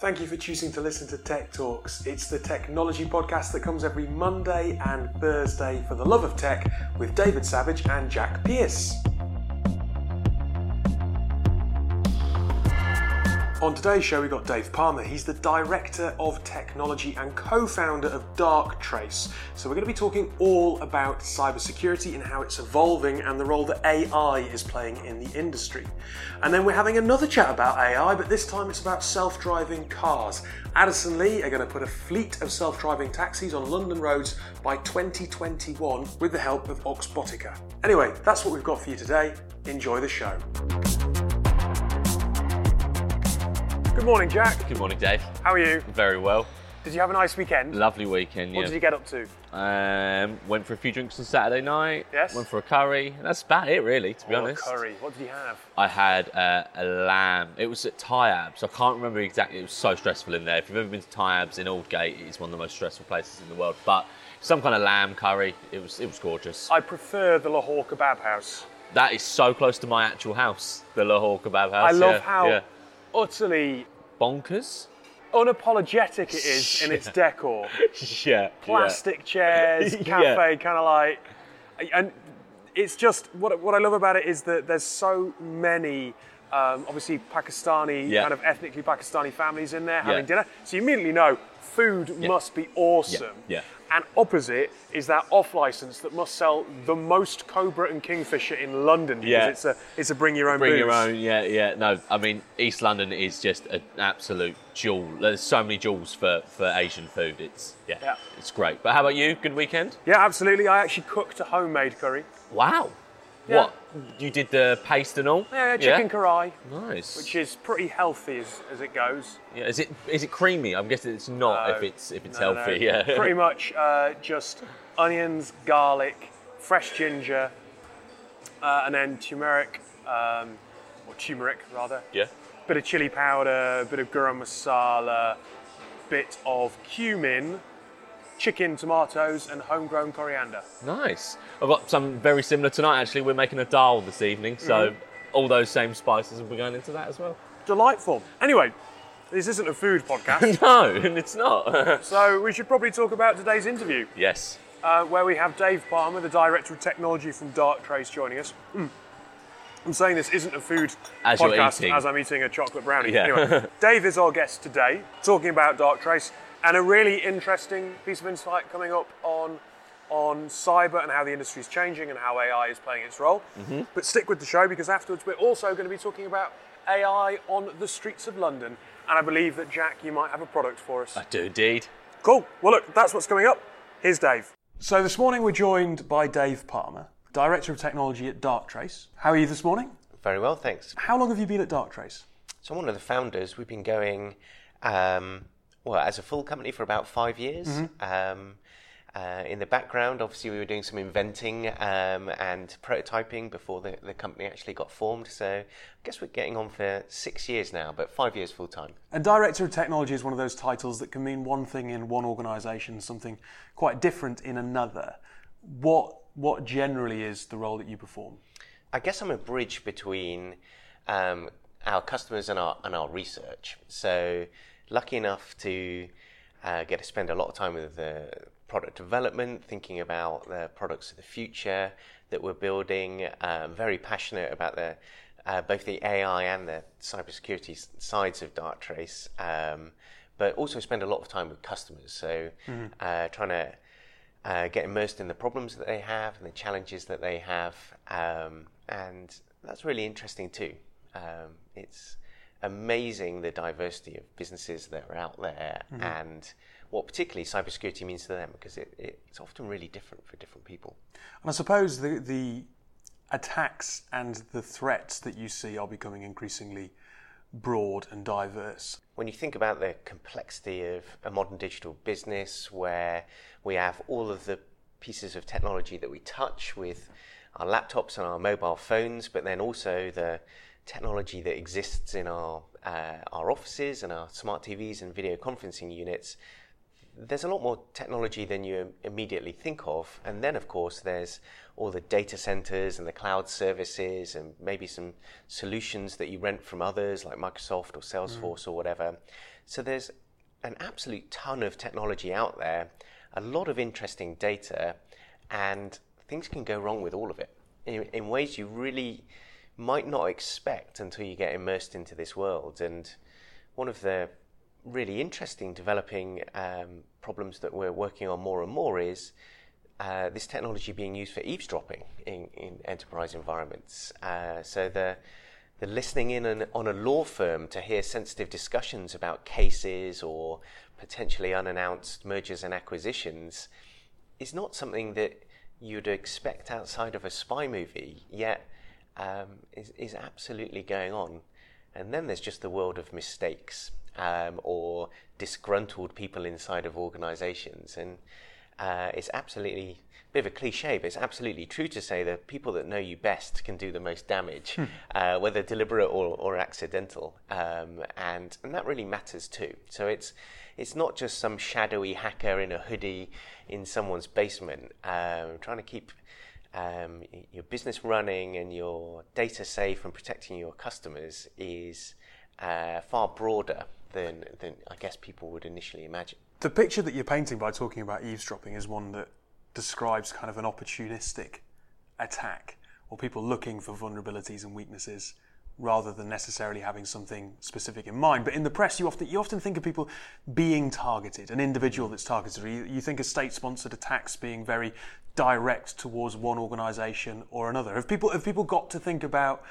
Thank you for choosing to listen to Tech Talks. It's the technology podcast that comes every Monday and Thursday for the love of tech with David Savage and Jack Pierce. On today's show, we've got Dave Palmer. He's the Director of Technology and co founder of Darktrace. So, we're going to be talking all about cybersecurity and how it's evolving and the role that AI is playing in the industry. And then we're having another chat about AI, but this time it's about self driving cars. Addison Lee are going to put a fleet of self driving taxis on London roads by 2021 with the help of Oxbotica. Anyway, that's what we've got for you today. Enjoy the show. Good morning, Jack. Good morning, Dave. How are you? Very well. Did you have a nice weekend? Lovely weekend. What yeah. did you get up to? Um, went for a few drinks on Saturday night. Yes. Went for a curry. That's about it, really. To be Oh, honest. curry. What did you have? I had uh, a lamb. It was at Tayyabs. I can't remember exactly. It was so stressful in there. If you've ever been to Tayyabs in Aldgate, it's one of the most stressful places in the world. But some kind of lamb curry. It was it was gorgeous. I prefer the Lahore Kebab House. that is so close to my actual house, the Lahore Kebab House. I love yeah, how yeah. Utterly bonkers. unapologetic it is in its decor. yeah. Plastic chairs, Yeah. cafe, kind of like, and it's just what what I love about it is that there's so many. Um, obviously, Pakistani Yeah. kind of ethnically Pakistani families in there having Yeah. dinner, so you immediately know food must be awesome. Yeah. And opposite is that off license that must sell the most Cobra and Kingfisher in London because Yeah. it's a it's a bring your own Bring booze. your own, yeah, yeah. No, I mean East London is just an absolute jewel. There's so many jewels for, for Asian food. It's yeah, Yeah. it's great. But how about you? Good weekend? Yeah, absolutely. I actually cooked a homemade curry. Wow. Yeah. What? You did the paste and all? Yeah, chicken karahi, Nice. which is pretty healthy as, as it goes. yeah, is it is it creamy? I'm guessing it's not No. if it's if it's No, no, healthy. Yeah. Pretty much uh, just onions, garlic, fresh ginger, uh, and then turmeric, um, or turmeric rather. yeah. Bit of chili powder, bit of garam masala, bit of cumin, chicken, tomatoes, and homegrown coriander. Nice. I've got some very similar tonight. Actually, we're making a dal this evening, so Mm-hmm. all those same spices will be going into that as well. Delightful. Anyway, this isn't a food podcast, no, it's not. so we should probably talk about today's interview. yes. uh, where we have Dave Palmer, the Director of Technology from Darktrace, joining us. Mm. I'm saying this isn't a food As podcast as I'm eating a chocolate brownie. Yeah. Anyway, Dave is our guest today, talking about Darktrace and a really interesting piece of insight coming up on on cyber and how the industry is changing and how AI is playing its role. Mm-hmm. But stick with the show because afterwards we're also going to be talking about AI on the streets of London. And I believe that Jack, you might have a product for us. I do indeed. Cool. Well, look, that's what's coming up. Here's Dave. So this morning we're joined by Dave Palmer, Director of Technology at Darktrace. How are you this morning? Very well, thanks. How long have you been at Darktrace? So I'm one of the founders. We've been going, um, well, as a full company for about five years. Um, uh, in the background, obviously, we were doing some inventing um, and prototyping before the, the company actually got formed. So I guess we're getting on for six years now, but five years full time. And Director of Technology is one of those titles that can mean one thing in one organisation, something quite different in another. What what generally is the role that you perform? I guess I'm a bridge between um, our customers and our and our research. So lucky enough to uh, get to spend a lot of time with the product development, thinking about the products of the future that we're building. Um, very passionate about the uh, both the AI and the cybersecurity sides of Darktrace, um, but also spend a lot of time with customers. So uh, trying to uh, get immersed in the problems that they have and the challenges that they have, um, and that's really interesting too. Um, it's amazing the diversity of businesses that are out there, mm-hmm. and what particularly cybersecurity means to them, because it, it's often really different for different people. And I suppose the the attacks and the threats that you see are becoming increasingly broad and diverse. when you think about the complexity of a modern digital business where we have all of the pieces of technology that we touch with our laptops and our mobile phones, but then also the technology that exists in our uh, our offices and our smart TVs and video conferencing units, there's a lot more technology than you immediately think of. And then, of course, there's all the data centers and the cloud services and maybe some solutions that you rent from others like Microsoft or Salesforce mm. or whatever. So there's an absolute ton of technology out there, a lot of interesting data, and things can go wrong with all of it in, in ways you really might not expect until you get immersed into this world. And one of the really interesting developing um, problems that we're working on more and more is uh, this technology being used for eavesdropping in, in enterprise environments. Uh, so the the listening in an, on a law firm to hear sensitive discussions about cases or potentially unannounced mergers and acquisitions is not something that you'd expect outside of a spy movie, yet um, is, is absolutely going on. And then there's just the world of mistakes um, or disgruntled people inside of organizations. And uh, it's absolutely a bit of a cliche, but it's absolutely true to say that people that know you best can do the most damage, hmm. uh, whether deliberate or, or accidental. Um, and, and that really matters too. So it's, it's not just some shadowy hacker in a hoodie in someone's basement um, trying to keep um, your business running and your data safe and protecting your customers is uh, far broader than, than I guess people would initially imagine. The picture that you're painting by talking about eavesdropping is one that describes kind of an opportunistic attack or people looking for vulnerabilities and weaknesses rather than necessarily having something specific in mind. But in the press, you often you often think of people being targeted, an individual mm. that's targeted. You, you think of state-sponsored attacks being very direct towards one organisation or another. Have people have people got to think about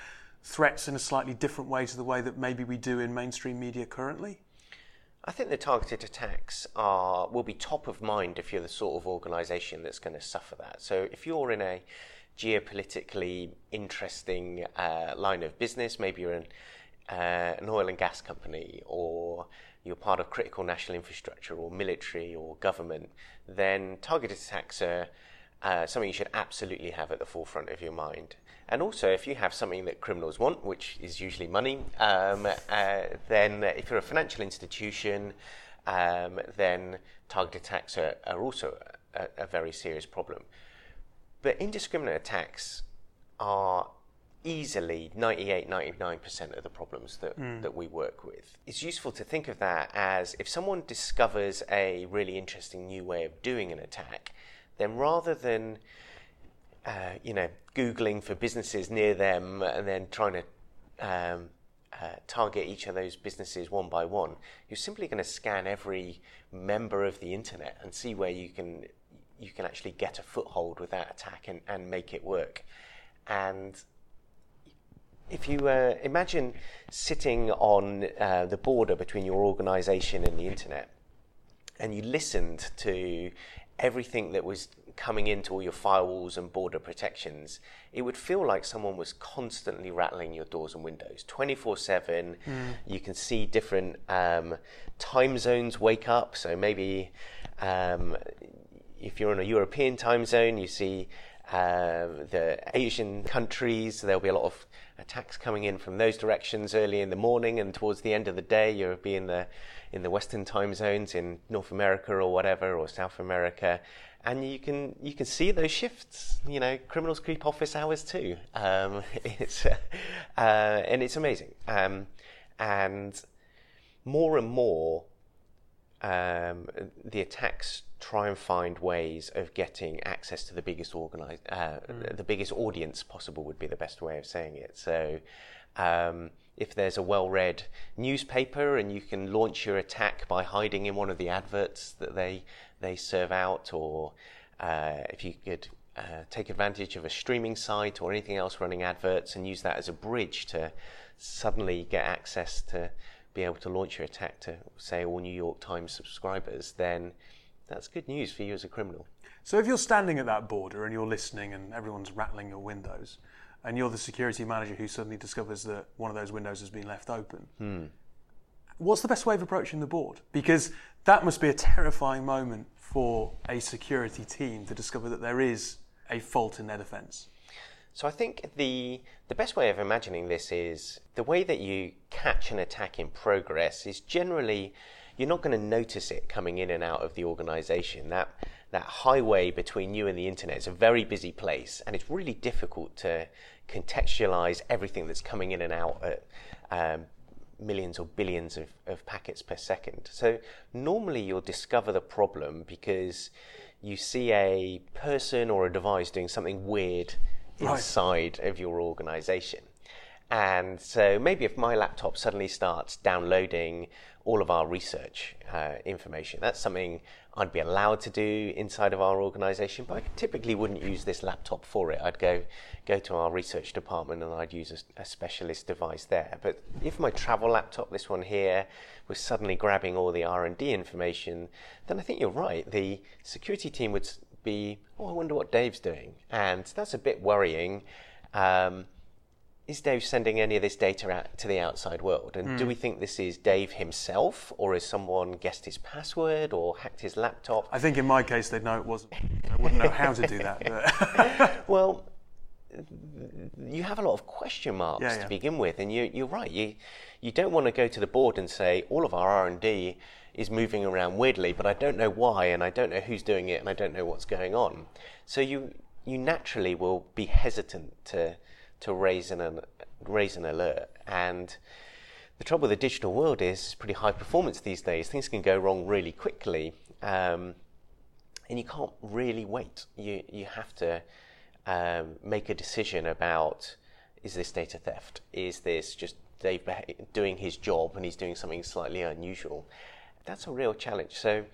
threats in a slightly different way to the way that maybe we do in mainstream media currently? I think the targeted attacks are will be top of mind if you're the sort of organisation that's going to suffer that. So if you're in a geopolitically interesting uh, line of business, maybe you're in uh, an oil and gas company or you're part of critical national infrastructure or military or government, then targeted attacks are uh, something you should absolutely have at the forefront of your mind. And also, if you have something that criminals want, which is usually money, um, uh, then if you're a financial institution, um, then targeted attacks are, are also a, a, very serious problem. But indiscriminate attacks are easily 98 99% of the problems that, mm. that we work with. It's useful to think of that as if someone discovers a really interesting new way of doing an attack, then rather than uh, you know googling for businesses near them and then trying to um, uh, target each of those businesses one by one, you're simply going to scan every member of the internet and see where you can you can actually get a foothold with that attack and, and make it work. And if you uh, imagine sitting on uh, the border between your organization and the internet, and you listened to everything that was coming into all your firewalls and border protections, it would feel like someone was constantly rattling your doors and windows 24 7. Mm. You can see different um, time zones wake up. So maybe um, if you're in a European time zone, you see uh, the Asian countries, there'll be a lot of attacks coming in from those directions early in the morning, and towards the end of the day, you'll be in the in the Western time zones in North America or whatever, or South America, and you can you can see those shifts. You know, criminals creep office hours too. Um, it's uh, and it's amazing, um, and more and more um, the attacks try and find ways of getting access to the biggest organized, uh, mm. the biggest audience possible would be the best way of saying it. So, um, if there's a well-read newspaper and you can launch your attack by hiding in one of the adverts that they they serve out, or uh, if you could uh, take advantage of a streaming site or anything else running adverts and use that as a bridge to suddenly get access to be able to launch your attack to, say, all New York Times subscribers, then that's good news for you as a criminal. So if you're standing at that border and you're listening and everyone's rattling your windows, and you're the security manager who suddenly discovers that one of those windows has been left open, hmm. what's the best way of approaching the board? Because that must be a terrifying moment for a security team to discover that there is a fault in their defense. So I think the the best way of imagining this is the way that you catch an attack in progress is generally you're not going to notice it coming in and out of the organization. That that highway between you and the internet is a very busy place, and it's really difficult to contextualize everything that's coming in and out at um, millions or billions of, of packets per second. So normally you'll discover the problem because you see a person or a device doing something weird Right. inside of your organization. And so maybe if my laptop suddenly starts downloading all of our research uh, information, that's something I'd be allowed to do inside of our organization, but I typically wouldn't use this laptop for it. I'd go go to our research department and I'd use a, a specialist device there. But if my travel laptop, this one here, was suddenly grabbing all the R&D information, then I think you're right. The security team would be, oh, I wonder what Dave's doing. And that's a bit worrying. Um, is Dave sending any of this data out to the outside world? And do hmm. we think this is Dave himself, or has someone guessed his password or hacked his laptop? I think in my case they'd know it wasn't. I wouldn't know how to do that. But Well, you have a lot of question marks Yeah, to begin with, and you, you're right. You you don't want to go to the board and say all of our R and D is moving around weirdly, but I don't know why, and I don't know who's doing it, and I don't know what's going on. So you you naturally will be hesitant to to raise an raise an alert and. The trouble with the digital world is pretty high performance these days. Things can go wrong really quickly. Um, and you can't really wait. You you have to um, make a decision about is this data theft? Is this just Dave doing his job and he's doing something slightly unusual? That's a real challenge. So,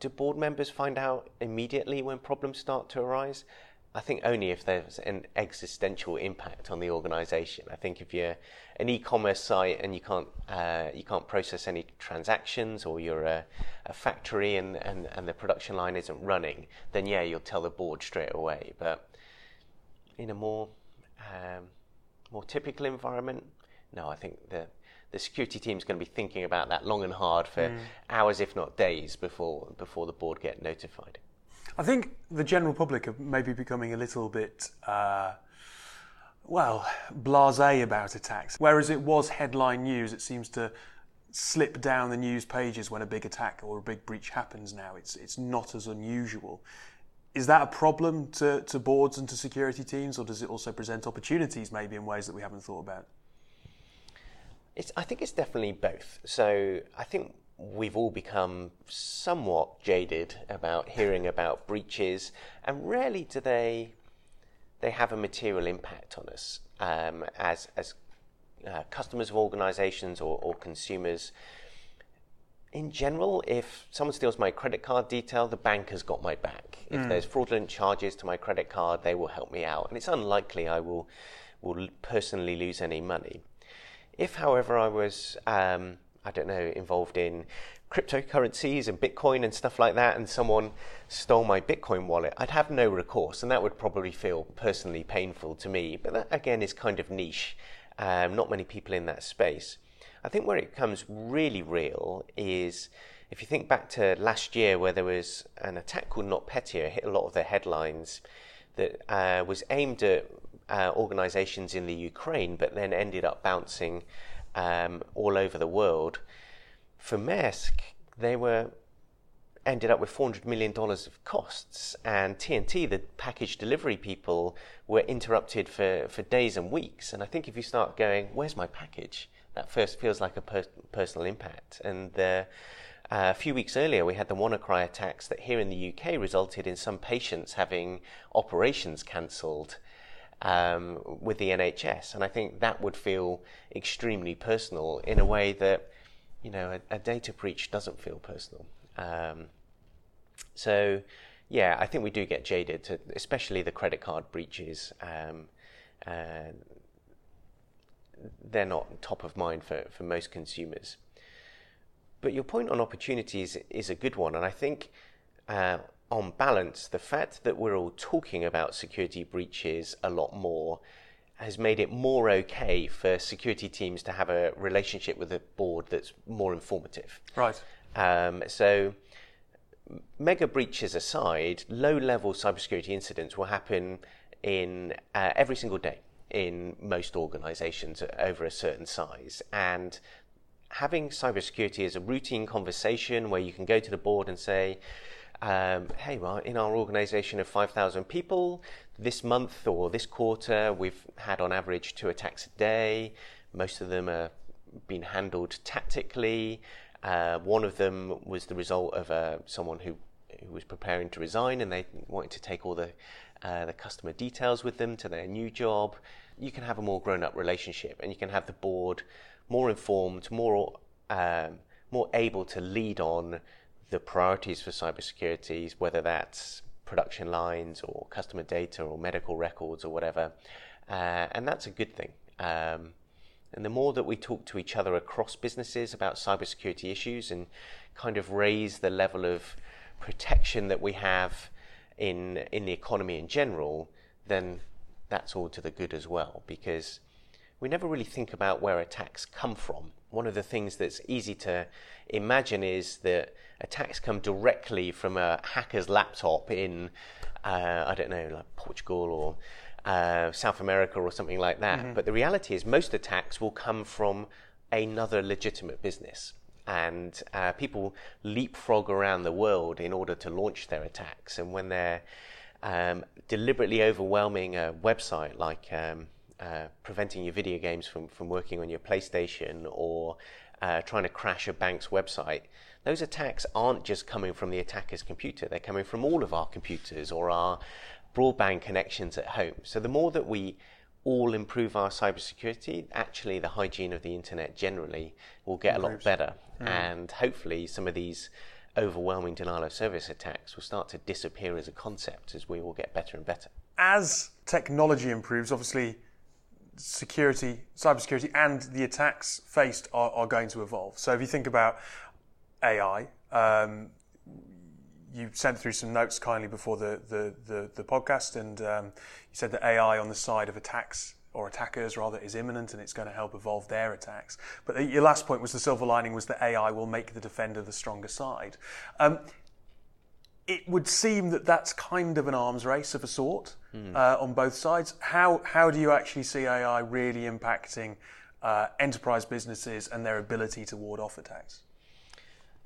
do board members find out immediately when problems start to arise? I think only if there's an existential impact on the organisation. I think if you're an e-commerce site and you can't uh, you can't process any transactions, or you're a, a factory and, and, and the production line isn't running, then yeah, you'll tell the board straight away. But in a more um, more typical environment, no, I think the the security team's going to be thinking about that long and hard for hours, if not days, before before the board get notified. I think the general public are maybe becoming a little bit, uh, well, blasé about attacks. Whereas it was headline news, it seems to slip down the news pages when a big attack or a big breach happens now. It's, it's not as unusual. Is that a problem to, to boards and to security teams, or does it also present opportunities maybe in ways that we haven't thought about? It's, I think it's definitely both. So I think we've all become somewhat jaded about hearing about breaches, and rarely do they they have a material impact on us um, as as uh, customers of organisations or, or consumers. In general, if someone steals my credit card detail, the bank has got my back. If there's fraudulent charges to my credit card, they will help me out, and it's unlikely I will will personally lose any money. If, however, I was, um, I don't know, involved in cryptocurrencies and Bitcoin and stuff like that, and someone stole my Bitcoin wallet, I'd have no recourse, and that would probably feel personally painful to me. But that, again, is kind of niche. Um, not many people in that space. I think where it becomes really real is if you think back to last year, where there was an attack called NotPetya, hit a lot of the headlines, that uh, was aimed at uh, organisations in the Ukraine, but then ended up bouncing um, all over the world. For Maersk, they were ended up with $400 million of costs, and TNT, the package delivery people, were interrupted for, for days and weeks. And I think if you start going, where's my package? That first feels like a per- personal impact. And uh, a few weeks earlier, we had the WannaCry attacks that here in the UK resulted in some patients having operations cancelled um, with the NHS. And I think that would feel extremely personal in a way that, you know, a, a data breach doesn't feel personal. Um, so, yeah, I think we do get jaded, to, especially the credit card breaches. Um, uh, they're not top of mind for, for most consumers. But your point on opportunities is a good one, and I think uh, on balance, the fact that we're all talking about security breaches a lot more has made it more okay for security teams to have a relationship with a board that's more informative. Right. Um, so, mega breaches aside, low level cybersecurity incidents will happen in uh, every single day in most organizations over a certain size. And having cybersecurity as a routine conversation where you can go to the board and say, um, hey, well, in our organization of 5,000 people, this month or this quarter, we've had on average two attacks a day. Most of them are being handled tactically. Uh, one of them was the result of uh, someone who, who was preparing to resign and they wanted to take all the, uh, the customer details with them to their new job. You can have a more grown up relationship and you can have the board more informed, more, um, more able to lead on the priorities for cybersecurity, whether that's production lines or customer data or medical records or whatever. Uh, and that's a good thing. Um, and the more that we talk to each other across businesses about cybersecurity issues and kind of raise the level of protection that we have in in the economy in general, then that's all to the good as well because we never really think about where attacks come from. One of the things that's easy to imagine is that attacks come directly from a hacker's laptop in, uh, I don't know, like Portugal or uh, South America or something like that. Mm-hmm. But the reality is, most attacks will come from another legitimate business. And uh, people leapfrog around the world in order to launch their attacks. And when they're um, deliberately overwhelming a website like um, uh, preventing your video games from, from working on your PlayStation or uh, trying to crash a bank's website, those attacks aren't just coming from the attacker's computer, they're coming from all of our computers or our broadband connections at home. So the more that we all improve our cybersecurity, actually the hygiene of the internet generally will get Improves. a lot better. Mm. And hopefully some of these overwhelming denial of service attacks will start to disappear as a concept as we all get better and better. As technology improves, obviously security, cybersecurity, and the attacks faced are, are going to evolve. So if you think about AI, um, you sent through some notes kindly before the, the, the, the podcast, and um, you said that AI on the side of attacks or attackers rather is imminent and it's going to help evolve their attacks. But the, your last point was the silver lining was that AI will make the defender the stronger side. Um, it would seem that that's kind of an arms race of a sort mm. uh, on both sides. How how do you actually see AI really impacting uh, enterprise businesses and their ability to ward off attacks?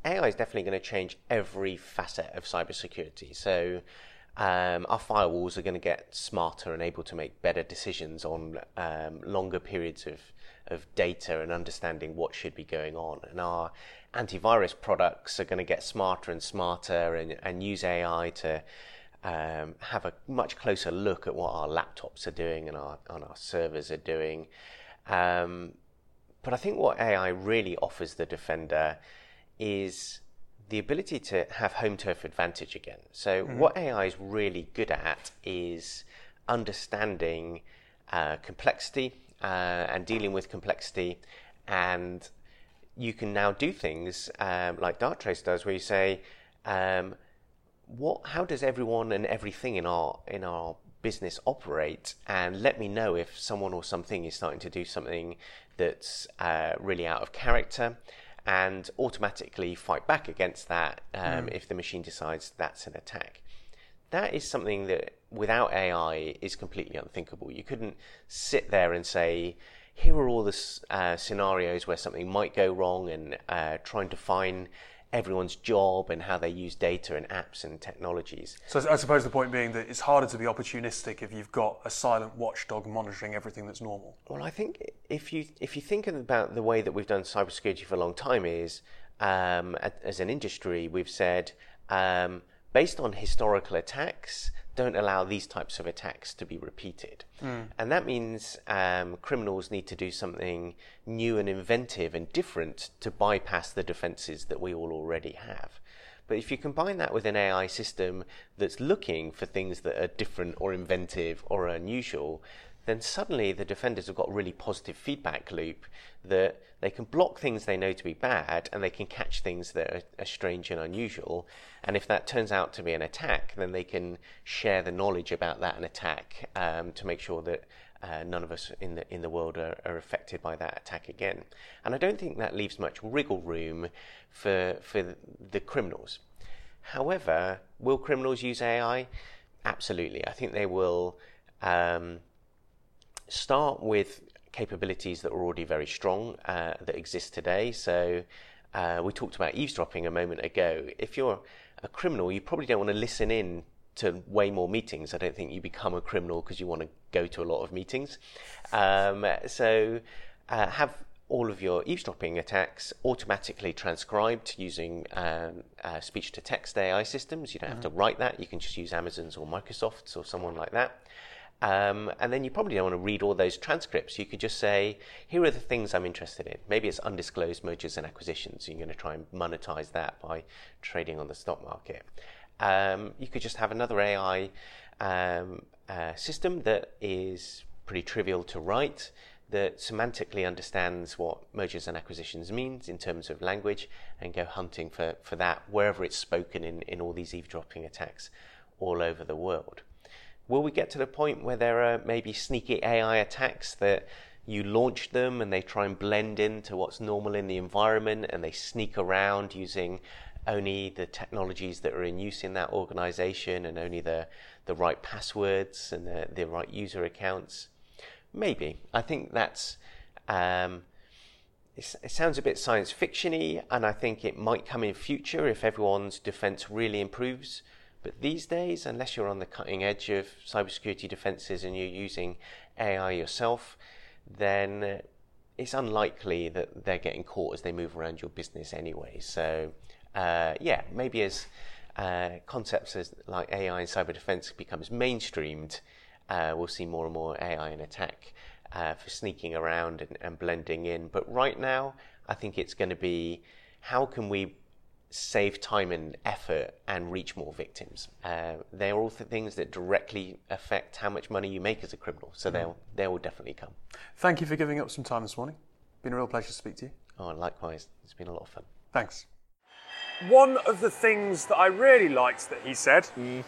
AI is definitely going to change every facet of cybersecurity. So. Um, our firewalls are going to get smarter and able to make better decisions on um, longer periods of, of data and understanding what should be going on. And our antivirus products are going to get smarter and smarter and, and use AI to um, have a much closer look at what our laptops are doing and our, and our servers are doing. Um, but I think what AI really offers the defender is the ability to have home turf advantage again. So, mm-hmm. what AI is really good at is understanding uh, complexity uh, and dealing with complexity and you can now do things um, like Darktrace does, where you say, um, "What? How does everyone and everything in our in our business operate?" And let me know if someone or something is starting to do something that's uh, really out of character, and automatically fight back against that um, mm. if the machine decides that's an attack. That is something that without AI is completely unthinkable. You couldn't sit there and say here are all the uh, scenarios where something might go wrong and uh, trying to find everyone's job and how they use data and apps and technologies. So I suppose the point being that it's harder to be opportunistic if you've got a silent watchdog monitoring everything that's normal. Well, I think if you if you think about the way that we've done cybersecurity for a long time is um, as an industry we've said um, based on historical attacks don't allow these types of attacks to be repeated. Mm. And that means um, criminals need to do something new and inventive and different to bypass the defenses that we all already have. But if you combine that with an AI system that's looking for things that are different or inventive or unusual, then suddenly the defenders have got really positive feedback loop that they can block things they know to be bad and they can catch things that are, strange and unusual. And if that turns out to be an attack, then they can share the knowledge about that attack um, to make sure that uh, none of us in the in the world are, are, affected by that attack again. And I don't think that leaves much wriggle room for for the criminals. However, will criminals use AI? Absolutely. I think they will. Um, start with capabilities that are already very strong uh, that exist today. So uh, we talked about eavesdropping a moment ago. If you're a criminal, you probably don't want to listen in to way more meetings. I don't think you become a criminal because you want to go to a lot of meetings. Um, so uh, have all of your eavesdropping attacks automatically transcribed using um, uh, speech to text AI systems. You don't mm-hmm. have to mm-hmm. write that. You can just use Amazon's or Microsoft's or someone like that. Um, and then you probably don't want to read all those transcripts. You could just say, here are the things I'm interested in. Maybe it's undisclosed mergers and acquisitions. You're going to try and monetize that by trading on the stock market. Um, you could just have another AI um, uh, system that is pretty trivial to write that semantically understands what mergers and acquisitions means in terms of language and go hunting for, for that wherever it's spoken in, in all these eavesdropping attacks all over the world. Will we get to the point where there are maybe sneaky AI attacks that you launch them and they try and blend into what's normal in the environment and they sneak around using only the technologies that are in use in that organization and only the, the right passwords and the, the right user accounts? Maybe. I think that's. Um, it sounds a bit science fictiony, and I think it might come in future if everyone's defense really improves. But these days, unless you're on the cutting edge of cybersecurity defenses and you're using AI yourself, then it's unlikely that they're getting caught as they move around your business anyway. So, uh, yeah, maybe as uh, concepts as like AI and cyber defense becomes mainstreamed, uh, we'll see more and more AI and attack uh, for sneaking around and, and blending in. But right now, I think it's going to be how can we save time and effort and reach more victims. Uh, they're all the things that directly affect how much money you make as a criminal. So mm-hmm. they'll they will definitely come. Thank you for giving up some time this morning. Been a real pleasure to speak to you. Oh, likewise. It's been a lot of fun. Thanks. One of the things that I really liked that he said, mm.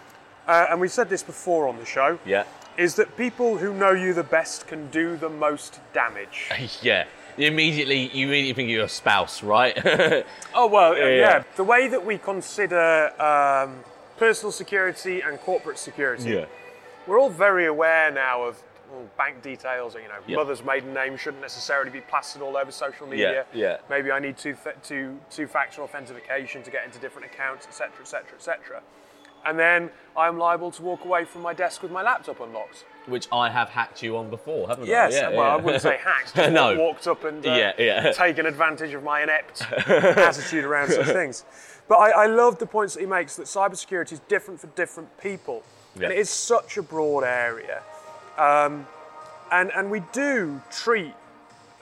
uh, and we've said this before on the show, yeah is that people who know you the best can do the most damage. yeah. Immediately, you immediately think of your spouse, right? oh well, yeah. yeah. The way that we consider um, personal security and corporate security, yeah. we're all very aware now of bank details or you know yep. mother's maiden name shouldn't necessarily be plastered all over social media. Yeah, yeah. Maybe I need two two two factor authentication to get into different accounts, etc., etc., etc and then I'm liable to walk away from my desk with my laptop unlocked. Which I have hacked you on before, haven't yes, I? Yes, yeah, well, yeah. I wouldn't say hacked. No. walked up and uh, yeah, yeah. taken advantage of my inept attitude around such things. But I, I love the points that he makes that cybersecurity is different for different people, yeah. and it is such a broad area. Um, and and we do treat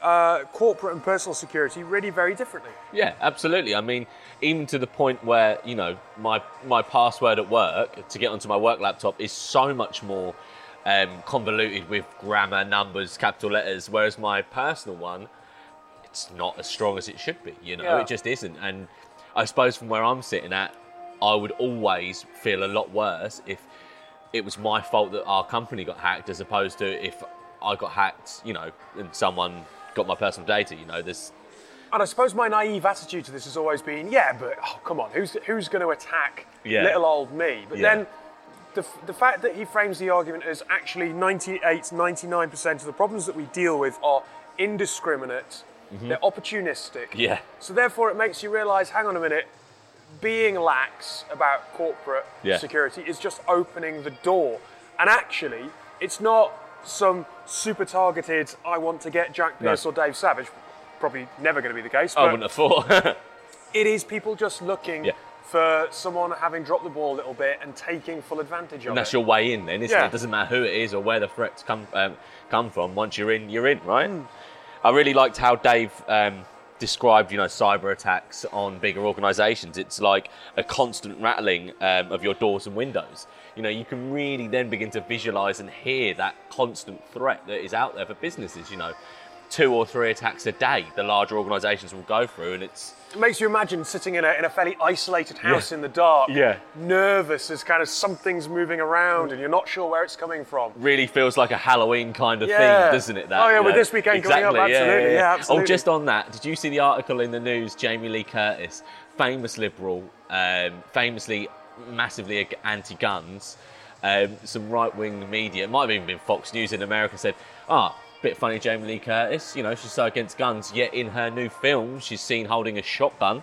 uh, corporate and personal security really very differently. Yeah, absolutely. I mean, even to the point where you know my my password at work to get onto my work laptop is so much more um, convoluted with grammar, numbers, capital letters, whereas my personal one, it's not as strong as it should be. You know, yeah. it just isn't. And I suppose from where I'm sitting at, I would always feel a lot worse if it was my fault that our company got hacked, as opposed to if I got hacked, you know, and someone got my personal data. You know, there's. And I suppose my naive attitude to this has always been, yeah, but oh, come on, who's who's going to attack yeah. little old me? But yeah. then the, the fact that he frames the argument as actually 98, 99% of the problems that we deal with are indiscriminate, mm-hmm. they're opportunistic. Yeah. So therefore, it makes you realise, hang on a minute, being lax about corporate yeah. security is just opening the door. And actually, it's not some super targeted, I want to get Jack Pierce no. or Dave Savage. Probably never going to be the case. I wouldn't have thought. it is people just looking yeah. for someone having dropped the ball a little bit and taking full advantage of and that's it. your way in then, isn't yeah. it? It doesn't matter who it is or where the threats come um, come from. Once you're in, you're in, right? Mm. I really liked how Dave um, described, you know, cyber attacks on bigger organisations. It's like a constant rattling um, of your doors and windows you know, you can really then begin to visualize and hear that constant threat that is out there for businesses, you know. Two or three attacks a day, the larger organizations will go through, and it's. It makes you imagine sitting in a, in a fairly isolated house yeah. in the dark, yeah. nervous as kind of something's moving around and you're not sure where it's coming from. Really feels like a Halloween kind of yeah. theme, doesn't it? That, oh, yeah, with know? this weekend exactly, coming up, absolutely. Yeah, yeah, absolutely. Oh, just on that, did you see the article in the news, Jamie Lee Curtis, famous liberal, um, famously massively anti guns? um, some right wing media, it might have even been Fox News in America, said, ah, Bit funny, Jamie Lee Curtis. You know, she's so against guns, yet in her new film, she's seen holding a shotgun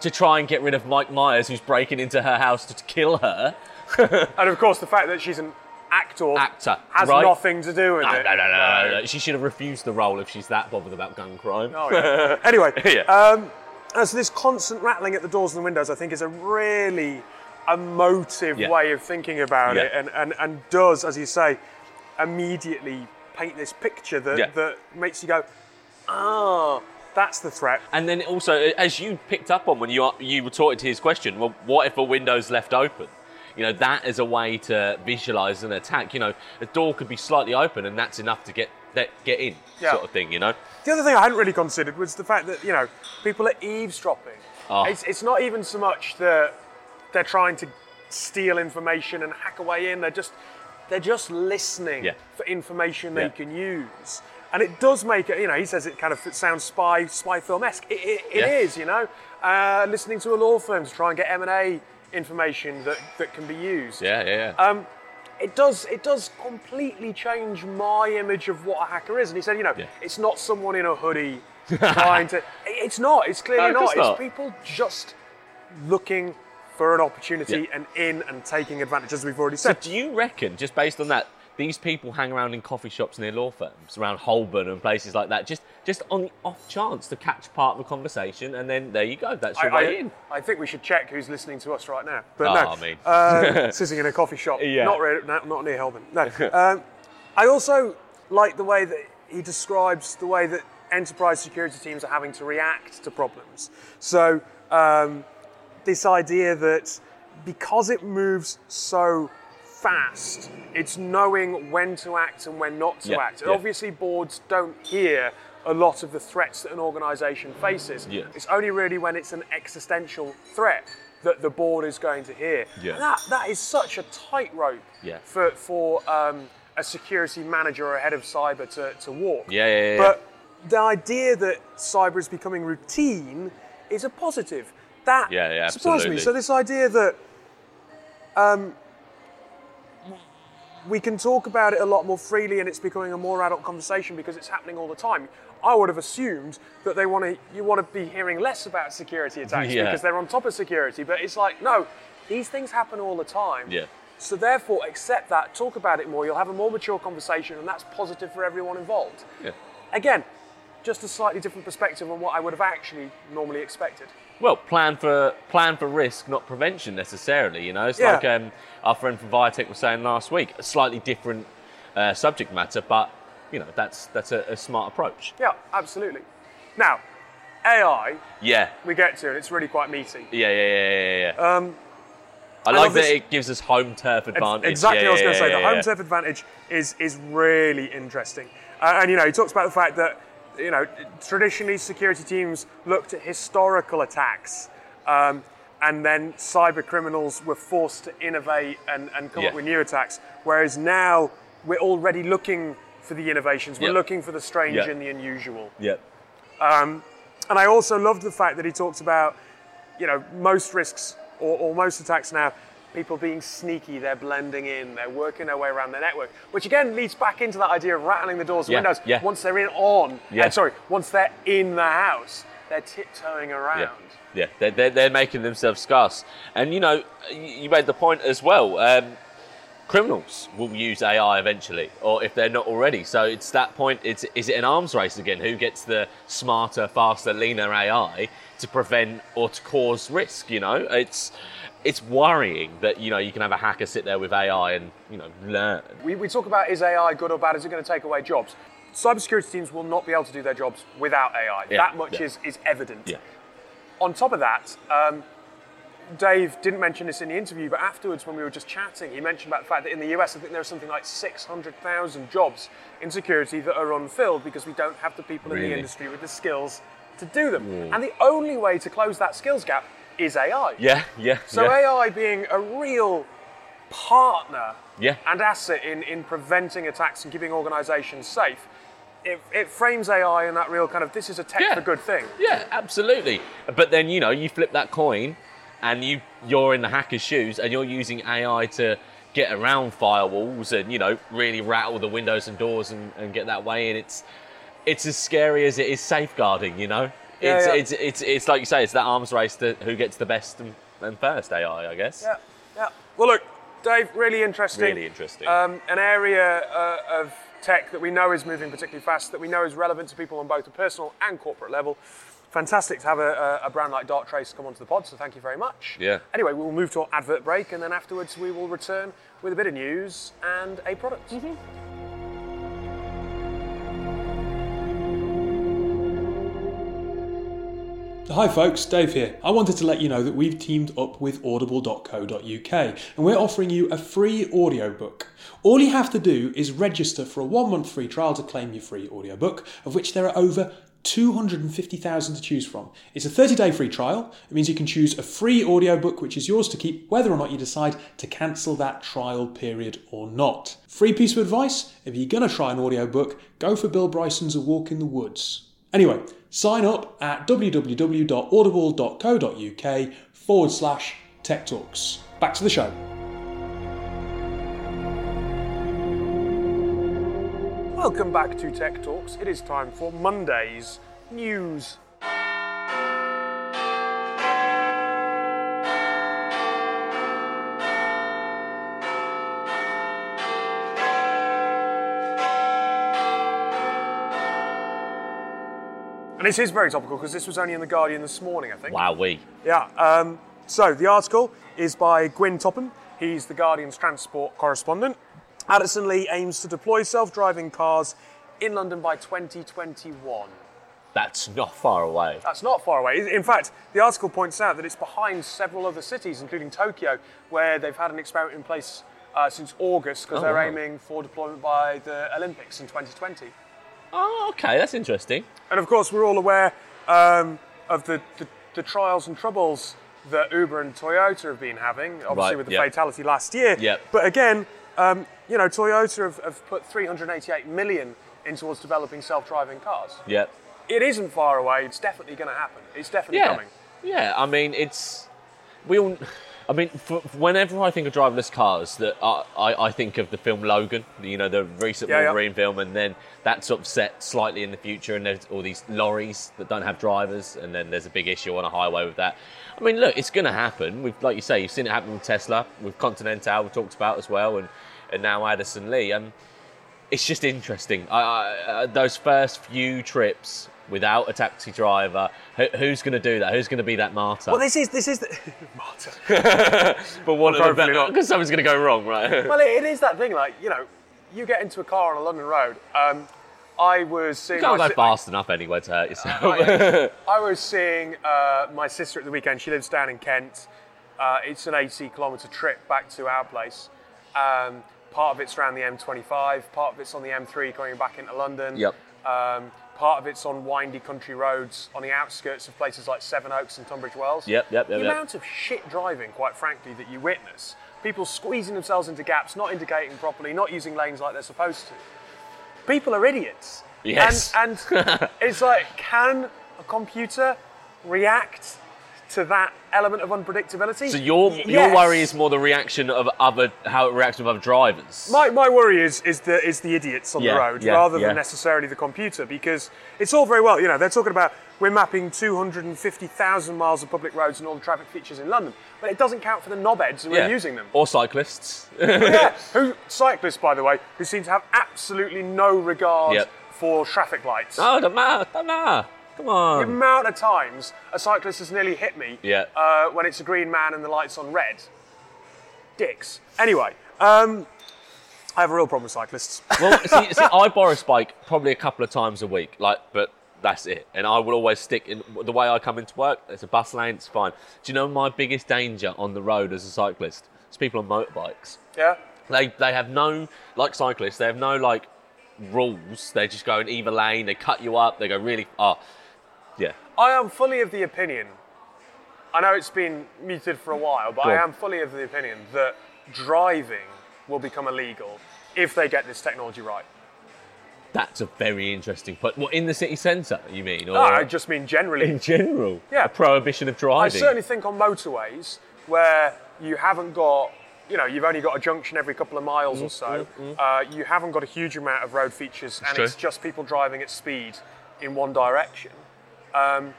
to try and get rid of Mike Myers, who's breaking into her house to, kill her. And of course, the fact that she's an actor, Actor, has right? nothing to do with No, it. no, no, no, no, no. She should have refused the role if she's that bothered about gun crime. Oh, yeah. anyway, Yeah. um, and so this constant rattling at the doors and the windows, I think, is a really emotive Yeah. way of thinking about Yeah. it, and, and, and does, as you say, immediately paint this picture that, Yeah. that makes you go, ah, that's the threat. And then also, as you picked up on when you you talking to his question, well, what if a window's left open? You know, that is a way to visualize an attack. You know, a door could be slightly open, and that's enough to get that get in, Yeah. sort of thing. You know, The other thing I hadn't really considered was the fact that you know people are eavesdropping. Oh. It's, it's not even so much that they're trying to steal information and hack away in. They're just they're just listening Yeah. for information they Yeah. can use. And it does make it, you know, he says it kind of sounds spy spy film esque. It, it, it Yeah. is, you know, uh, listening to a law firm to try and get M and A information that, that can be used yeah, yeah, yeah. um, it does it does completely change my image of what a hacker is. And he said, you know, Yeah. it's not someone in a hoodie trying to. It's not. It's clearly No, not. not. It's people just looking for an opportunity Yeah. and in and taking advantage, as we've already said. so, do you reckon, just based on that, these people hang around in coffee shops near law firms, around Holborn and places like that, just just on the off chance to catch part of the conversation, and then there you go, that's I, way I, in. I think we should check who's listening to us right now. But Oh, no, I mean. uh, sitting in a coffee shop, Yeah. not, re- no, not near Holborn. No. um, I also like the way that he describes the way that enterprise security teams are having to react to problems. So um, this idea that because it moves so fast, it's knowing when to act and when not to Yeah, act. And yeah. obviously, boards don't hear a lot of the threats that an organisation faces. Yeah. It's only really when it's an existential threat that the board is going to hear. Yeah. That, that is such a tightrope Yeah. for, for um, a security manager or a head of cyber to, to walk. Yeah, yeah, yeah. But the idea that cyber is becoming routine is a positive. That Yeah, yeah, surprised me. absolutely. So this idea that um, we can talk about it a lot more freely and it's becoming a more adult conversation because it's happening all the time. I would have assumed that they want to you want to be hearing less about security attacks Yeah. because they're on top of security, but it's like no, these things happen all the time. Yeah. So therefore, accept that, talk about it more. You'll have a more mature conversation, and that's positive for everyone involved. Yeah. Again, just a slightly different perspective on what I would have actually normally expected. Well, plan for plan for risk, not prevention necessarily. You know, it's Yeah. like um, our friend from Viatech was saying last week. A slightly different uh, subject matter, but you know, that's that's a, a smart approach. Yeah, absolutely. Now, AI, Yeah, we get to, and it's really quite meaty. yeah, yeah, yeah, yeah. yeah. Um, I like that it gives us home turf advantage. Exactly Yeah, what I was yeah, going to say. the home turf advantage is is really interesting, uh, and you know he talks about the fact that you know traditionally security teams looked at historical attacks, um, and then cyber criminals were forced to innovate and, and come Yeah. up with new attacks. Whereas now we're already looking for the innovations. We're Yeah. looking for the strange Yeah. and the unusual. Yep. And I also loved the fact that he talks about, you know, most risks or, or most attacks now, people being sneaky, they're blending in, they're working their way around the network, which again leads back into that idea of rattling the doors and Yeah, windows. yeah. Once they're in on, Yeah. uh, sorry, once they're in the house, they're tiptoeing around. Yeah, yeah, they're, they're, they're making themselves scarce. And you know, you you made the point as well. Um, criminals will use AI eventually, or if they're not already. So it's that point. It's is it an arms race again? Who gets the smarter, faster, leaner AI to prevent or to cause risk? You know, it's it's worrying that you know you can have a hacker sit there with AI and you know learn. We, we talk about is AI good or bad? Is it going to take away jobs? Cybersecurity teams will not be able to do their jobs without AI. Yeah, That much yeah. is, is evident. Yeah, On top of that, um, Dave didn't mention this in the interview, but afterwards, when we were just chatting, he mentioned about the fact that in the US, I think there are something like 600,000 jobs in security that are unfilled because we don't have the people in the industry with the skills to do them. And the only way to close that skills gap is AI. yeah, yeah. So yeah. AI being a real partner Yeah. and asset in, in preventing attacks and keeping organizations safe, it, it frames AI in that real kind of this is a tech Yeah. for good thing. Yeah, absolutely. But then you know you flip that coin, and you you're in the hacker's shoes, and you're using AI to get around firewalls and you know really rattle the windows and doors and, and get that way in. It's it's as scary as it is safeguarding. You know, Yeah, it's, yeah. it's it's it's like you say, it's that arms race to who gets the best and, and first AI, I guess. Yeah, yeah. Well, look, Dave, really interesting. Really interesting. Um, an area uh, of tech that we know is moving particularly fast, that we know is relevant to people on both a personal and corporate level. Fantastic to have a, a, a brand like Darktrace come onto the pod, so thank you very much. Yeah. Anyway, we will move to our advert break, and then afterwards we will return with a bit of news and a product. Hi folks, Dave here. I wanted to let you know that we've teamed up with audible.co.uk and we're offering you a free audiobook. All you have to do is register for a one month free trial to claim your free audiobook, of which there are over 250,000 to choose from. It's a 30 day free trial. It means you can choose a free audiobook which is yours to keep whether or not you decide to cancel that trial period or not. Free piece of advice if you're going to try an audiobook, go for Bill Bryson's A Walk in the Woods. Anyway, sign up at www.audible.co.uk forward slash tech talks. Back to the show. Welcome back to Tech Talks. It is time for Monday's news. And this is very topical because this was only in The Guardian this morning, I think. Wow, we. Yeah. Um, so the article is by Gwyn Topham. He's the Guardian's transport correspondent. Addison Lee aims to deploy self-driving cars in London by 2021. That's not far away. That's not far away. In fact, the article points out that it's behind several other cities, including Tokyo, where they've had an experiment in place uh, since August because Oh, they're wow. aiming for deployment by the Olympics in 2020. Oh, okay, that's interesting. And of course, we're all aware um, of the, the, the trials and troubles that Uber and Toyota have been having, obviously Right, with the yep. fatality last year. Yep. But again, um, you know, Toyota have, have put 388 million in towards developing self-driving cars. Yep. It isn't far away. It's definitely going to happen. It's definitely Yeah. coming. Yeah, I mean, it's. We all. I mean, f whenever I think of driverless cars, that I, I, I think of the film Logan, you know, the recent Yeah, yeah. Wolverine film, and then that's upset slightly in the future, and there's all these lorries that don't have drivers, and then there's a big issue on a highway with that. I mean, look, it's going to happen. We've, like you say, you've seen it happen with Tesla, with Continental, we talked about as well, and, and now Addison Lee. Um, it's just interesting. I, I, uh, those first few trips without a taxi driver, who, who's going to do that? Who's going to be that martyr? Well, this is this is the Marta. but one of Hopefully the not. because something's going to go wrong, right? well, it, it is that thing. Like you know, you get into a car on a London road. Um, I was seeing. you can't my go si- fast enough anyway to hurt yourself. I was seeing uh, my sister at the weekend. She lives down in Kent. Uh, it's an 80 kilometre trip back to our place. Um, part of it's around the M25, part of it's on the M3 going back into London. Yep. Um, part of it's on windy country roads on the outskirts of places like Sevenoaks and Tunbridge Wells. Yep, yep, yep, The yep. amount of shit driving, quite frankly, that you witness. People squeezing themselves into gaps, not indicating properly, not using lanes like they're supposed to. People are idiots. Yes. And, and it's like, can a computer react to that element of unpredictability? so your Y- your worry is more the reaction of other how it reacts with other drivers. My, my worry is is the is the idiots on Yeah, the road yeah, rather yeah. than necessarily the computer because it's all very well, you know, they're talking about we're mapping 250,000 miles of public roads and all the traffic features in London, but it doesn't count for the knobheads who are using them. or cyclists. yeah, who cyclists, by the way, who seem to have absolutely no regard Yep. for traffic lights. oh, don't matter, don't matter. Come on. The amount of times a cyclist has nearly hit me Yeah. uh, when it's a green man and the light's on red. Dicks. Anyway, um, I have a real problem with cyclists. well, see, see, I borrow a bike probably a couple of times a week, like, but that's it. And I will always stick in the way I come into work. It's a bus lane, it's fine. Do you know my biggest danger on the road as a cyclist? It's people on motorbikes. yeah? They they have no like cyclists. They have no like rules. They're just go in either lane. They cut you up. They go really. Oh, yeah. I am fully of the opinion. I know it's been muted for a while, but Go I on. am fully of the opinion that driving will become illegal if they get this technology right. That's a very interesting point. What in the city centre? You mean? Or No, I just mean generally. in general? Yeah. A prohibition of driving. I driving. certainly think on motorways where you haven't got you know, you've only got a junction every couple of miles or mm, so. Mm, mm. Uh, you haven't got a huge amount of road features, and true. it's just people driving at speed in one direction. Um,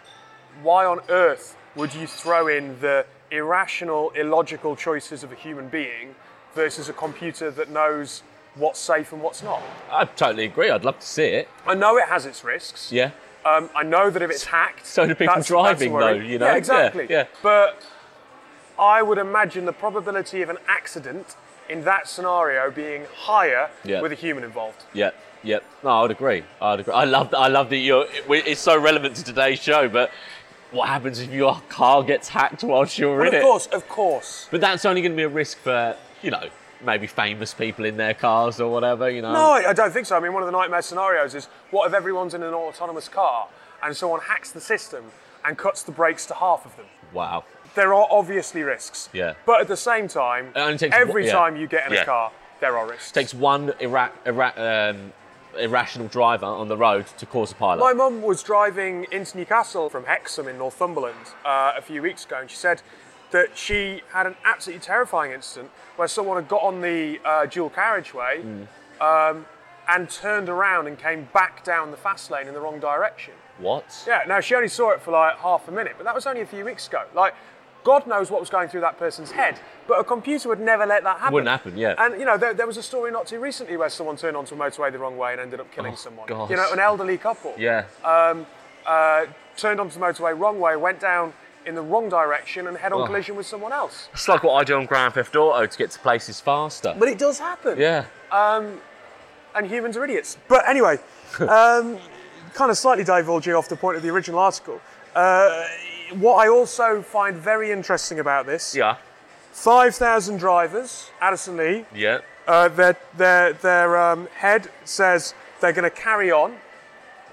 why on earth would you throw in the irrational, illogical choices of a human being versus a computer that knows what's safe and what's not? I totally agree. I'd love to see it. I know it has its risks. Yeah. Um, I know that if it's hacked, So do people that's- driving, that's though, you know? Yeah, Yeah, exactly. yeah. But I would imagine the probability of an accident in that scenario being higher Yeah. with a human involved. Yeah. yep. No, I'd agree. I'd agree. I love that. I love that you're. it- It's so relevant to today's show. But what happens if your car gets hacked whilst you're But in of it? course, of course. But that's only going to be a risk for you know maybe famous people in their cars or whatever. You know. No, I I don't think so. I mean, one of the nightmare scenarios is what if everyone's in an autonomous car and someone hacks the system and cuts the brakes to half of them? Wow. There are obviously risks. Yeah. But at the same time, It only takes every one- yeah. time you get in Yeah. a car, there are risks. It takes one ira- ira- um, irrational driver on the road to cause a pilot. My mum was driving into Newcastle from Hexham in Northumberland uh, a few weeks ago, and she said that she had an absolutely terrifying incident where someone had got on the uh, dual carriageway um, and turned around and came back down the fast lane in the wrong direction. what? Yeah, now she only saw it for like half a minute, but that was only a few weeks ago. Like, God knows what was going through that person's head, but a computer would never let that happen. Wouldn't happen, yeah. And you know, there, there was a story not too recently where someone turned onto a motorway the wrong way and ended up killing someone. Oh, gosh. You know, an elderly couple Yeah. uh, turned onto the motorway wrong way, went down in the wrong direction, and head-on Oh. collision with someone else. it's like what I do on Grand Theft Auto to get to places faster. But it does happen. yeah. and humans are idiots. But anyway, um, kind of slightly divulging off the point of the original article. Uh, what I also find very interesting about this: Yeah. 5,000 drivers, Addison Lee. Yeah. Uh, their their their um, head says they're going to carry on.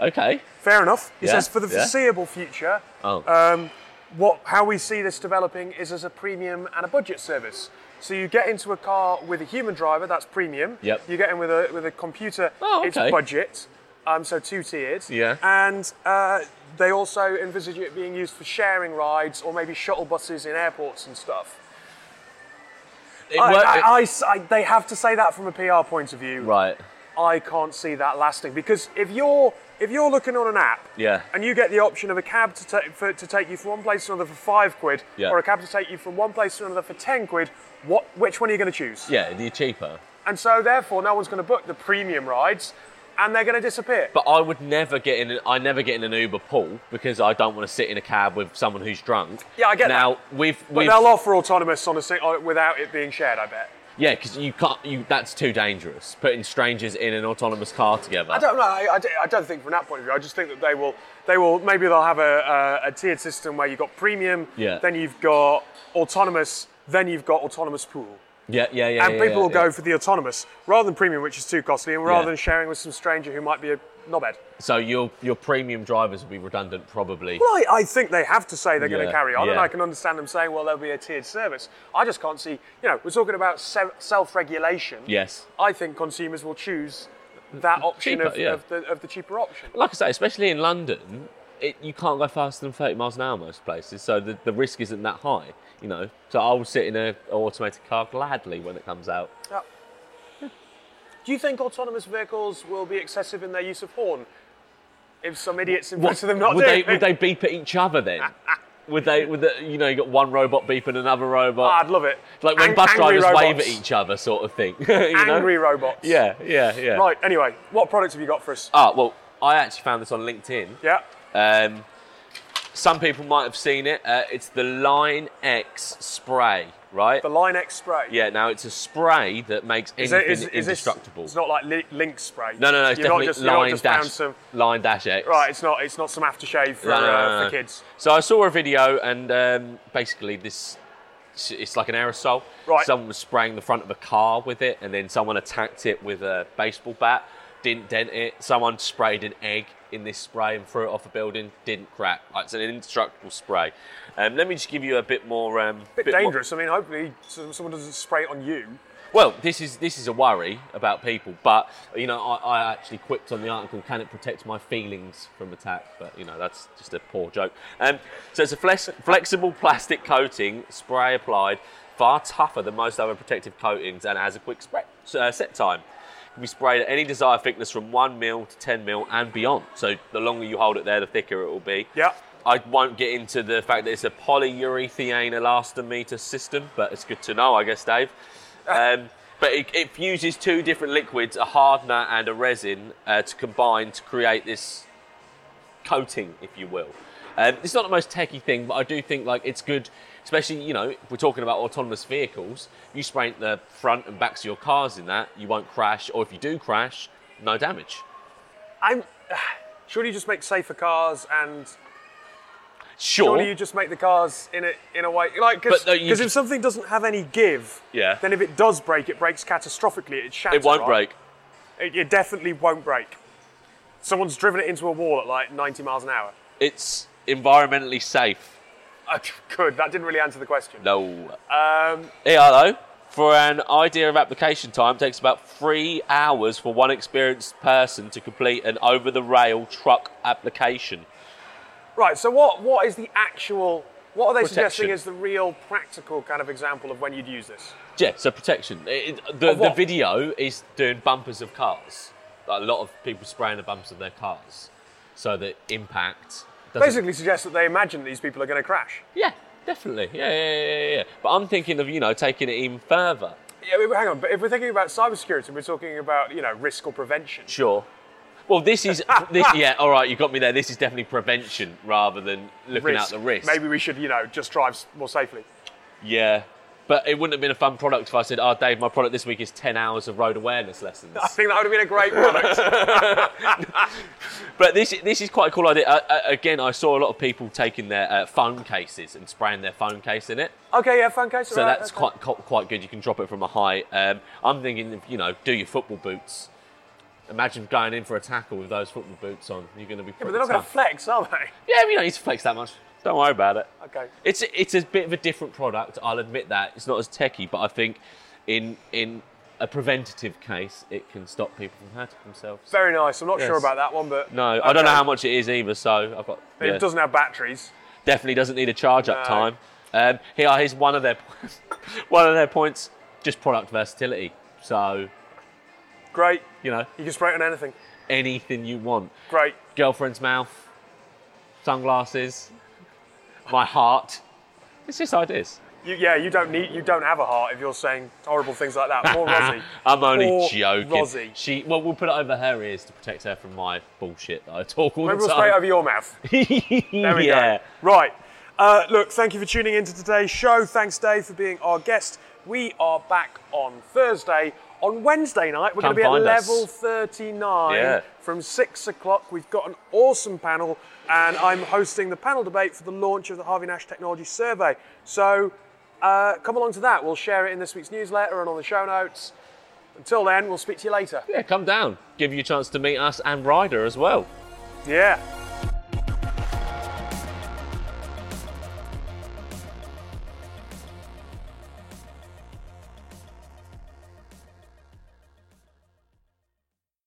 Okay. Fair enough. He Yeah, says for the yeah. foreseeable future, Oh. um, what how we see this developing is as a premium and a budget service. So you get into a car with a human driver, that's premium. Yep. You get in with a with a computer, Oh, it's okay. budget. Um, so two tiered. Yeah. And uh, they also envisage it being used for sharing rides or maybe shuttle buses in airports and stuff. I, I- I they have to say that from a PR point of view. right. I can't see that lasting because if you're if you're looking on an app Yeah. and you get the option of a cab to, ta- for, to take you from one place to another for five quid Yeah. or a cab to take you from one place to another for ten quid, what which one are you going to choose? Yeah, they're cheaper. And so therefore, no one's going to book the premium rides, and they're going to disappear. But I would never get in. I never get in an Uber pool because I don't want to sit in a cab with someone who's drunk. Yeah, I get now, that. with but with they'll offer autonomous on a sing- uh, without it being shared. I bet. yeah, because you can't. You that's too dangerous. Putting strangers in an autonomous car together. I don't know. I, I, don't- I don't think from that point of view. I just think that they will. They will. Maybe they'll have a, a, a tiered system where you've got premium. Yeah. Then you've got autonomous. Then you've got autonomous pool. Yeah, yeah, yeah. and yeah, people yeah, will go for the autonomous rather than premium, which is too costly, and rather than sharing with some stranger who might be a knobhead. So your your premium drivers will be redundant, probably. Well, I, I think they have to say they're going to carry on, and. I can understand them saying, well, there'll be a tiered service. I just can't see, you know, we're talking about se- self regulation. Yes. I think consumers will choose that option Cheaper, of, of, the, of the cheaper option. Like I say, especially in London, it, you can't go faster than 30 miles an hour most places, so the, the risk isn't that high, you know. So I will sit in a automated car gladly when it comes out. Yeah. Do you think autonomous vehicles will be excessive in their use of horn? If some idiots in front of them not would doing they would they beep at each other then? would they? Would the, you know you got one robot beeping another robot? I'd love it. like when Ang- bus angry drivers wave at each other, sort of thing. you know? Angry robots. Yeah, yeah, yeah. Right, anyway, what products have you got for us? Ah, well, I actually found this on LinkedIn. Yeah. Um, some people might have seen it. Uh, it's the Line X spray, right? The Line X spray. yeah. Now it's a spray that makes Is, anything it, is, is this, indestructible. it's not like li- link spray. no, no, no. It's You're not definitely just, Line just dash some. Line dash X. Right, it's not. It's not some aftershave for, No, no, uh, no, for no. kids. So I saw a video, and um, basically this, it's like an aerosol. Right. Someone was spraying the front of a car with it, and then someone attacked it with a baseball bat. Didn't dent it. Someone sprayed an egg in this spray and threw it off a building. Didn't crack. Like, it's an indestructible spray. Um, let me just give you a bit more. Um, Bit, bit more- dangerous. I mean, hopefully someone doesn't spray it on you. well, this is this is a worry about people, but you know, I, I actually quipped on the article, "Can it protect my feelings from attack?" But you know, that's just a poor joke. Um, so it's a flex, flexible plastic coating, spray applied, far tougher than most other protective coatings, and it has a quick spray, uh, set time. Can be sprayed at any desired thickness from 1 mil to 10 mil and beyond. So the longer you hold it there, the thicker it will be. Yeah. I won't get into the fact that it's a polyurethane elastomer system, but it's good to know, I guess, Dave. Um, but it, it fuses two different liquids, a hardener and a resin, uh, to combine to create this coating, if you will. Um, it's not the most techy thing, but I do think like it's good, especially you know if we're talking about autonomous vehicles. You spray the front and backs of your cars in that, you won't crash, or if you do crash, no damage. I'm. Surely you just make safer cars and Sure. surely you just make the cars in a in a way like because no, if something doesn't have any give, Yeah. then if it does break, it breaks catastrophically. It shatters. it won't right? break. It, it definitely won't break. Someone's driven it into a wall at like 90 miles an hour. It's environmentally safe. Good. That didn't really answer the question. No. Um, though. For an idea of application time, takes about three hours for one experienced person to complete an over-the-rail truck application. right. So what what is the actual? What are they suggesting is the real practical kind of example of when you'd use this? Yeah, so protection. It- it- the, the video is doing bumpers of cars. Like, a lot of people spraying the bumpers of their cars, so that impact. Doesn't, Basically, suggests that they imagine these people are going to crash. yeah, definitely. Yeah, yeah, yeah, yeah. But I'm thinking of you know taking it even further. Yeah, but hang on. But if we're thinking about cybersecurity, we're talking about you know risk or prevention. Sure. Well, this is this. Yeah, all right, you got me there. This is definitely prevention rather than looking at the risk. Maybe we should you know just drive more safely. Yeah. But it wouldn't have been a fun product if I said, "Oh, Dave, my product this week is 10 hours of road awareness lessons." I think that would have been a great product. But this this is quite a cool idea. Uh, again, I saw a lot of people taking their uh, phone cases and spraying their phone case in it. okay, yeah, phone case. So right, that's okay. quite quite quite good. You can drop it from a height. Um, I'm thinking, you know, do your football boots. Imagine going in for a tackle with those football boots on. You're going to be. Yeah, but they're not going to flex, are they? Yeah, we don't need to flex that much. Don't worry about it. Okay. It's it's a bit of a different product. I'll admit that it's not as techy, but I think in in a preventative case, it can stop people from hurting themselves. Very nice. I'm not sure about that one, but No, I don't know okay. how much it is either. So I've got But yeah, It doesn't have batteries. definitely doesn't need a charge up No. time. Um, here, here's one of their one of their points. Just product versatility. So Great. you know You can spray it on anything. anything you want. Great. Girlfriend's mouth, sunglasses, my heart. It's just ideas. You, yeah, you don't need. You don't have a heart if you're saying horrible things like that. Poor Rosie. I'm only Poor joking. Rosie. She well, we'll put it over her ears to protect her from my bullshit that I talk all Maybe the we'll spray it over your mouth. There we yeah. go. Right. Uh, look, thank you for tuning into today's show. Thanks, Dave, for being our guest. We are back on Thursday. On Wednesday night, we're going to be at us. level 39 Yeah. from 6 o'clock. We've got an awesome panel, and I'm hosting the panel debate for the launch of the Harvey Nash Technology Survey. So uh, come along to that. We'll share it in this week's newsletter and on the show notes. Until then, we'll speak to you later. Yeah, come down. Give you a chance to meet us and Ryder as well. Yeah.